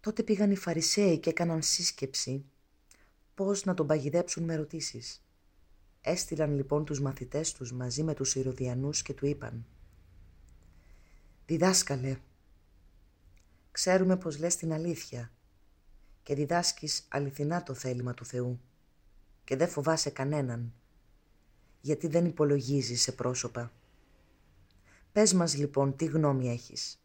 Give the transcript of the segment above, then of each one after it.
Τότε πήγαν οι Φαρισαίοι και έκαναν σύσκεψη πώς να τον παγιδέψουν με ερωτήσεις. Έστειλαν λοιπόν τους μαθητές τους μαζί με τους Ηρωδιανούς και του είπαν «Διδάσκαλε, ξέρουμε πως λες την αλήθεια και διδάσκεις αληθινά το θέλημα του Θεού και δεν φοβάσαι κανέναν γιατί δεν υπολογίζεις σε πρόσωπα. Πες μας λοιπόν τι γνώμη έχεις.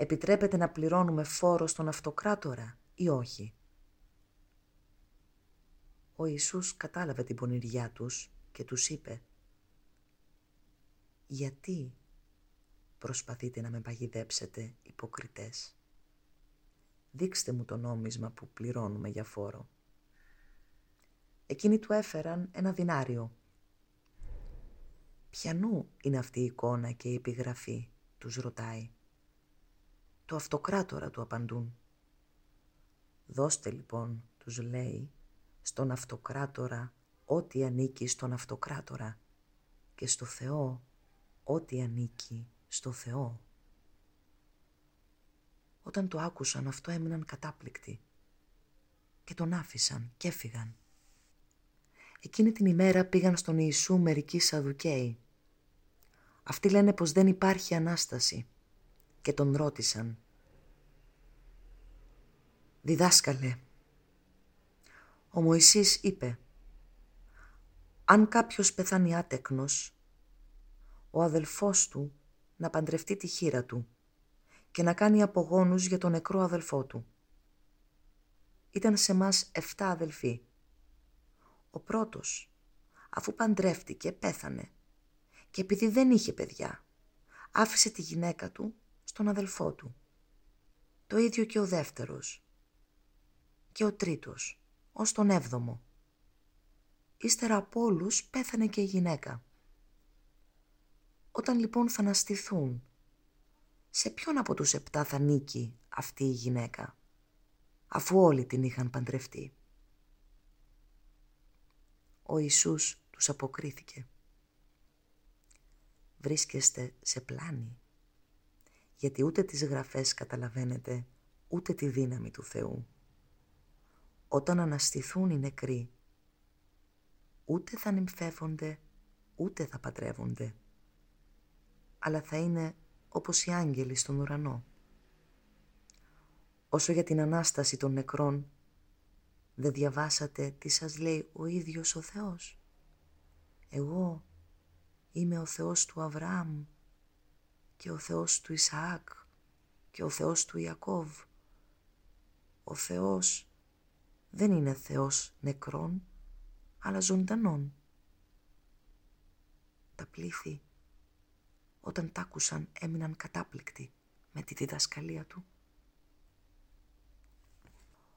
Επιτρέπεται να πληρώνουμε φόρο στον αυτοκράτορα ή όχι; Ο Ιησούς κατάλαβε την πονηριά τους και τους είπε «Γιατί προσπαθείτε να με παγιδέψετε υποκριτές; Δείξτε μου το νόμισμα που πληρώνουμε για φόρο». Εκείνοι του έφεραν ένα δινάριο. «Ποιανού είναι αυτή η εικόνα και η επιγραφή» τους ρωτάει. «Το αυτοκράτορα» του απαντούν. «Δώστε λοιπόν» τους λέει στον αυτοκράτορα ό,τι ανήκει στον αυτοκράτορα και στο Θεό ό,τι ανήκει στο Θεό. Όταν το άκουσαν αυτό έμειναν κατάπληκτοι και τον άφησαν και έφυγαν. Εκείνη την ημέρα πήγαν στον Ιησού μερικοί Σαδουκαίοι. Αυτοί λένε πως δεν υπάρχει Ανάσταση και τον ρώτησαν «Διδάσκαλε, ο Μωυσής είπε «Αν κάποιος πεθάνει άτεκνος, ο αδελφός του να παντρευτεί τη χείρα του και να κάνει απογόνους για τον νεκρό αδελφό του. Ήταν σε μας εφτά αδελφοί. Ο πρώτος, αφού παντρεύτηκε, πέθανε και επειδή δεν είχε παιδιά, άφησε τη γυναίκα του στον αδελφό του. Το ίδιο και ο δεύτερος και ο τρίτος ως τον έβδομο. Ύστερα από όλους πέθανε και η γυναίκα. Όταν λοιπόν θα αναστηθούν, σε ποιον από τους επτά θα νίκει αυτή η γυναίκα, αφού όλοι την είχαν παντρευτεί; Ο Ιησούς τους αποκρίθηκε. Βρίσκεστε σε πλάνη, γιατί ούτε τις γραφές καταλαβαίνετε, ούτε τη δύναμη του Θεού όταν αναστηθούν οι νεκροί. Ούτε θα νυμφεύονται, ούτε θα πατρεύονται, αλλά θα είναι όπως οι άγγελοι στον ουρανό. Όσο για την Ανάσταση των νεκρών, δεν διαβάσατε τι σας λέει ο ίδιος ο Θεός. Εγώ είμαι ο Θεός του Αβραάμ και ο Θεός του Ισαάκ και ο Θεός του Ιακώβ. Ο Θεός δεν είναι Θεός νεκρών, αλλά ζωντανών. Τα πλήθη, όταν τ' άκουσαν, έμειναν κατάπληκτοι με τη διδασκαλία του.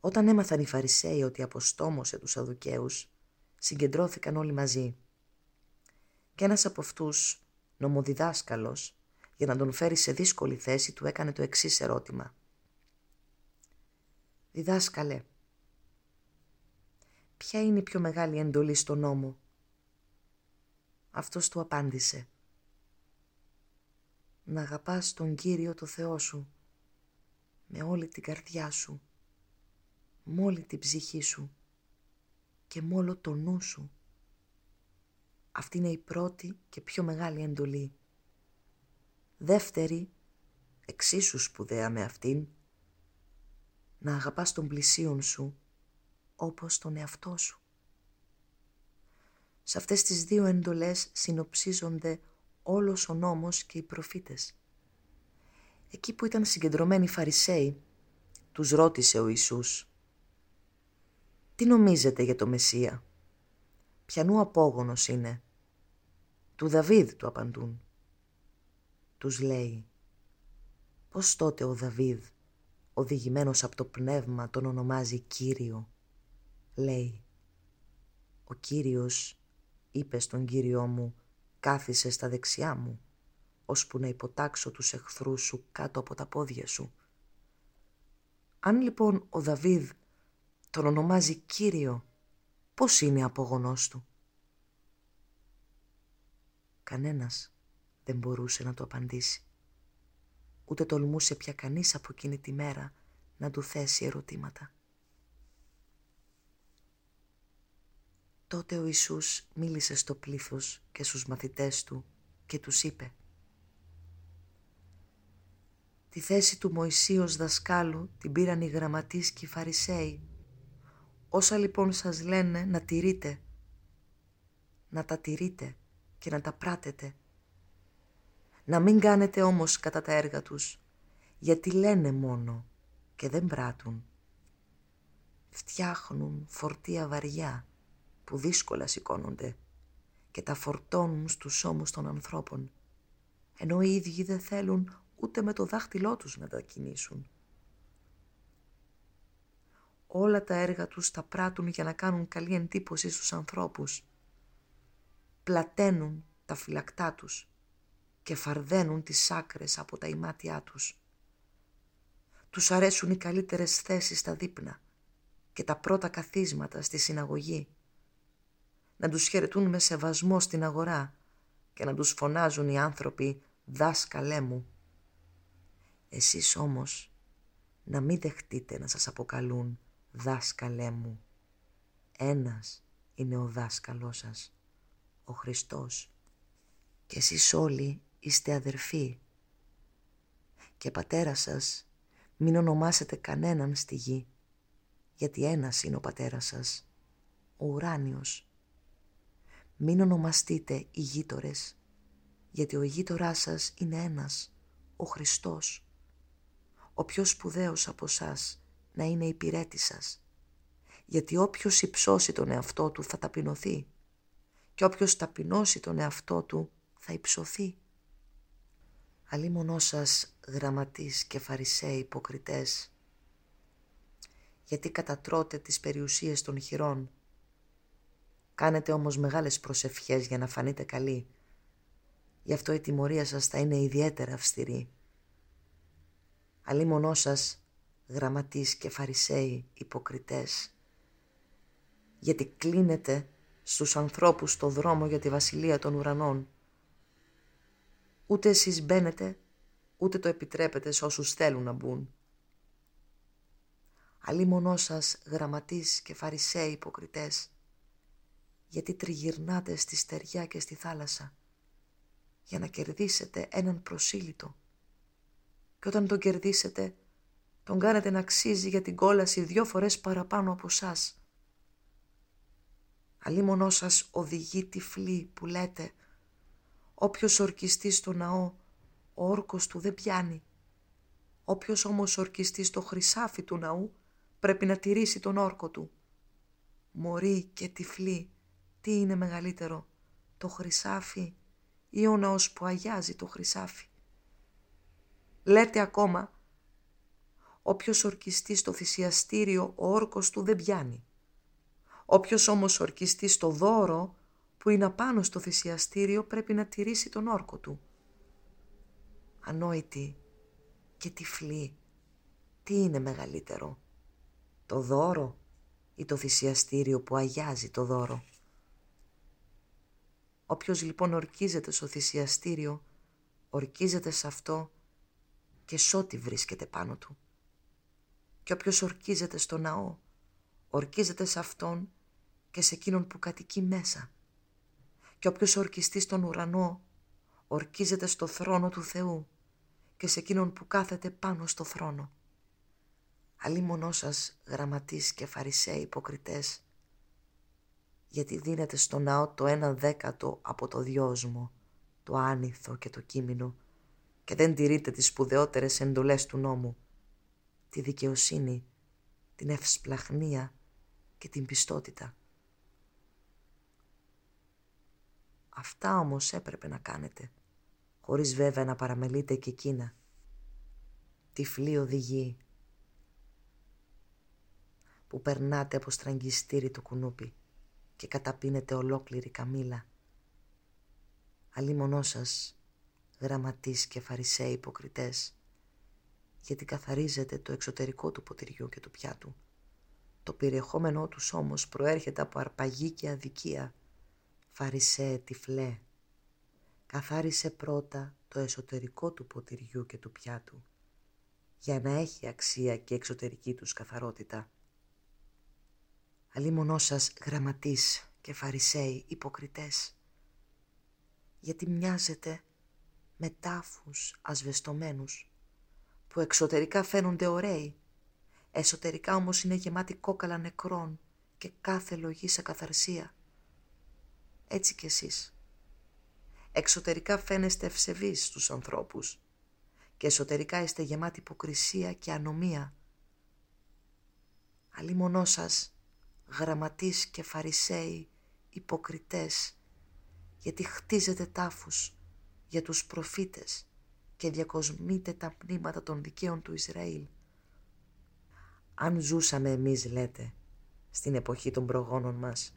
Όταν έμαθαν οι Φαρισαίοι ότι αποστόμωσε τους Σαδουκαίους, συγκεντρώθηκαν όλοι μαζί. Και ένας από αυτούς, νομοδιδάσκαλος, για να τον φέρει σε δύσκολη θέση, του έκανε το εξής ερώτημα. «Διδάσκαλε, ποια είναι η πιο μεγάλη εντολή στον νόμο; Αυτός του απάντησε. Να αγαπάς τον Κύριο το Θεό σου με όλη την καρδιά σου, με όλη την ψυχή σου και με όλο το νου σου. Αυτή είναι η πρώτη και πιο μεγάλη εντολή. Δεύτερη, εξίσου σπουδαία με αυτήν, να αγαπάς τον πλησίον σου όπως τον εαυτό σου. Σε αυτές τις δύο εντολές συνοψίζονται όλος ο νόμος και οι προφήτες. Εκεί που ήταν συγκεντρωμένοι οι Φαρισαίοι, τους ρώτησε ο Ιησούς «Τι νομίζετε για το Μεσσία, ποιανού απόγονος είναι» «Του Δαβίδ» του απαντούν. Τους λέει «Πώς τότε ο Δαβίδ, οδηγημένος από το πνεύμα, τον ονομάζει Κύριο» λέει «Ο Κύριος είπε στον Κύριό μου κάθισε στα δεξιά μου ώσπου να υποτάξω τους εχθρούς σου κάτω από τα πόδια σου». Αν λοιπόν ο Δαβίδ τον ονομάζει Κύριο, πώς είναι απογονός του; Κανένας δεν μπορούσε να το απαντήσει. Ούτε τολμούσε πια κανείς από εκείνη τη μέρα να του θέσει ερωτήματα. Τότε ο Ιησούς μίλησε στο πλήθος και στους μαθητές του και τους είπε Τη θέση του Μωυσίως δασκάλου την πήραν οι γραμματείς και οι Φαρισαίοι. Όσα λοιπόν σας λένε να τηρείτε, να τα τηρείτε και να τα πράτετε. Να μην κάνετε όμως κατά τα έργα τους, γιατί λένε μόνο και δεν πράττουν. Φτιάχνουν φορτία βαριά που δύσκολα σηκώνονται και τα φορτώνουν στους ώμους των ανθρώπων, ενώ οι ίδιοι δεν θέλουν ούτε με το δάχτυλό τους να τα κινήσουν. Όλα τα έργα τους τα πράττουν για να κάνουν καλή εντύπωση στους ανθρώπους. Πλαταίνουν τα φυλακτά τους και φαρδένουν τις άκρες από τα ημάτια τους. Τους αρέσουν οι καλύτερες θέσεις στα δείπνα και τα πρώτα καθίσματα στη συναγωγή. Να τους χαιρετούν με σεβασμό στην αγορά και να τους φωνάζουν οι άνθρωποι «δάσκαλέ μου». Εσείς όμως να μην δεχτείτε να σας αποκαλούν δάσκαλέ μου. Ένας είναι ο δάσκαλός σας, ο Χριστός. Και εσείς όλοι είστε αδερφοί. Και πατέρα σας μην ονομάσετε κανέναν στη γη, γιατί ένας είναι ο πατέρας σας, ο ουράνιος. Μην ονομαστείτε οι γείτορες, γιατί ο γείτοράς σας είναι ένας, ο Χριστός ο πιο σπουδαίος από εσά να είναι υπηρέτη σας. Γιατί όποιος υψώσει τον εαυτό του θα ταπεινωθεί και όποιος ταπεινώσει τον εαυτό του θα υψωθεί. Αλλήμωνό σας γραμματείς και φαρισαίοι υποκριτές, γιατί κατατρώτε τις περιουσίες των χειρών. Κάνετε όμως μεγάλες προσευχές για να φανείτε καλοί. Γι' αυτό η τιμωρία σας θα είναι ιδιαίτερα αυστηρή αλίμονό σας γραμματείς και φαρισαίοι υποκριτές γιατί κλείνετε στους ανθρώπους το δρόμο για τη βασιλεία των ουρανών ούτε εσείς μπαίνετε ούτε το επιτρέπετε σε όσους θέλουν να μπουν αλίμονό σας γραμματείς και φαρισαίοι υποκριτές γιατί τριγυρνάτε στη στεριά και στη θάλασσα για να κερδίσετε έναν προσήλυτο και όταν τον κερδίσετε τον κάνετε να αξίζει για την κόλαση δυο φορές παραπάνω από εσά. Αλλήμωνό σας οδηγεί τυφλή που λέτε «Όποιος ορκιστεί στο ναό, ο όρκος του δεν πιάνει. Όποιος όμως ορκιστεί στο χρυσάφι του ναού, πρέπει να τηρήσει τον όρκο του. Μωρή και τυφλή, τι είναι μεγαλύτερο, το χρυσάφι ή ο ναός που αγιάζει το χρυσάφι; Λέτε ακόμα, όποιος ορκιστεί στο θυσιαστήριο ο όρκος του δεν πιάνει. Όποιος όμως ορκιστεί στο δώρο που είναι απάνω στο θυσιαστήριο πρέπει να τηρήσει τον όρκο του. Ανόητη και τυφλή, τι είναι μεγαλύτερο, το δώρο ή το θυσιαστήριο που αγιάζει το δώρο; Όποιος λοιπόν ορκίζεται στο θυσιαστήριο, ορκίζεται σε αυτό και σ' ό,τι βρίσκεται πάνω του. Και όποιος ορκίζεται στο ναό, ορκίζεται σε αυτόν και σε εκείνον που κατοικεί μέσα. Και όποιος ορκιστεί στον ουρανό, ορκίζεται στο θρόνο του Θεού και σε εκείνον που κάθεται πάνω στο θρόνο. μονό σας γραμματείς και φαρισαίοι υποκριτές, γιατί δίνετε στο ναό το ένα δέκατο από το δυόσμο, το άνηθο και το κείμενο, και δεν τηρείτε τις σπουδαιότερες εντολές του νόμου, τη δικαιοσύνη, την ευσπλαχνία και την πιστότητα. Αυτά όμως έπρεπε να κάνετε, χωρίς βέβαια να παραμελείτε και εκείνα. Τυφλή οδηγή που περνάτε από στραγγιστήρι το κουνούπι και καταπίνετε ολόκληρη καμήλα. Αλλή σας γραμματείς και φαρισαίοι υποκριτές, γιατί καθαρίζεται το εξωτερικό του ποτηριού και του πιάτου. Το περιεχόμενό τους όμως προέρχεται από αρπαγή και αδικία. Φαρισέ τυφλέ, καθάρισε πρώτα το εσωτερικό του ποτηριού και του πιάτου, για να έχει αξία και εξωτερική τους καθαρότητα. Αλλήμωνό σας γραμματείς και φαρισαίοι υποκριτές, γιατί μοιάζετε με τάφους ασβεστομένους, που εξωτερικά φαίνονται ωραίοι, εσωτερικά όμως είναι γεμάτοι κόκαλα νεκρών και κάθε λογή σε καθαρσία. Έτσι κι εσείς. Εξωτερικά φαίνεστε ευσεβείς στους ανθρώπους και εσωτερικά είστε γεμάτοι υποκρισία και ανομία. Αλλή σας, γραμματείς και φαρισαίοι, υποκριτές, γιατί χτίζετε τάφους για τους προφήτες και διακοσμείτε τα πνήματα των δικαίων του Ισραήλ. Αν ζούσαμε εμείς, λέτε, στην εποχή των προγόνων μας,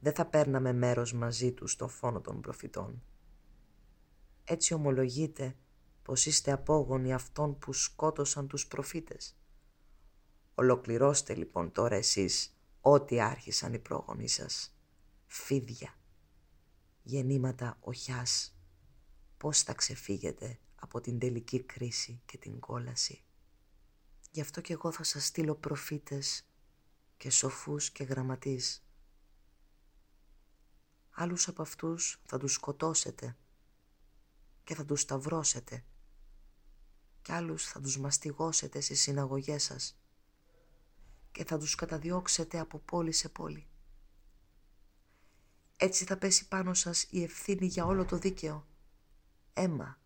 δεν θα παίρναμε μέρος μαζί τους στο φόνο των προφητών. Έτσι ομολογείτε πως είστε απόγονοι αυτών που σκότωσαν τους προφήτες. Ολοκληρώστε λοιπόν τώρα εσείς ό,τι άρχισαν οι πρόγονοι σας. Φίδια, γεννήματα οχιάς, πώς θα ξεφύγετε από την τελική κρίση και την κόλαση. Γι' αυτό και εγώ θα σας στείλω προφήτες και σοφούς και γραμματείς. Άλλους από αυτούς θα τους σκοτώσετε και θα τους σταυρώσετε κι άλλους θα τους μαστιγώσετε στις συναγωγές σας και θα τους καταδιώξετε από πόλη σε πόλη. Έτσι θα πέσει πάνω σας η ευθύνη για όλο το δίκαιο. Αίμα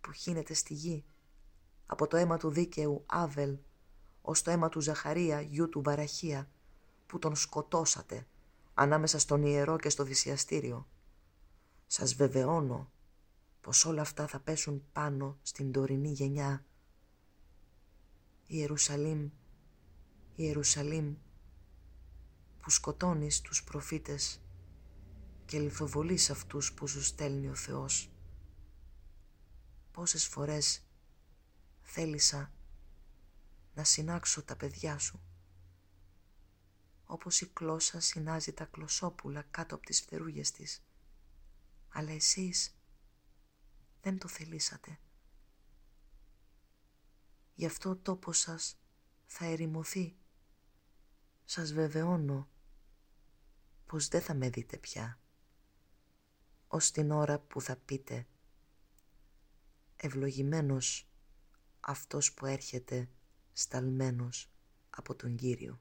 που χύνεται στη γη, από το αίμα του δίκαιου Άβελ ως το αίμα του Ζαχαρία, γιου του Βαραχία, που τον σκοτώσατε ανάμεσα στον ιερό και στο θυσιαστήριο. Σας βεβαιώνω πως όλα αυτά θα πέσουν πάνω στην τωρινή γενιά. Ιερουσαλήμ, Ιερουσαλήμ, που σκοτώνεις τους προφήτες και λιθοβολείς αυτούς που σου στέλνει ο Θεός. Πόσες φορές θέλησα να συνάξω τα παιδιά σου, όπως η κλώσσα συνάζει τα κλωσόπουλα κάτω από τις φτερούγες της. Αλλά εσείς δεν το θελήσατε. Γι' αυτό ο τόπος σας θα ερημωθεί. Σας βεβαιώνω πως δεν θα με δείτε πια. Ως την ώρα που θα πείτε «Ευλογημένος αυτός που έρχεται σταλμένος από τον Κύριο».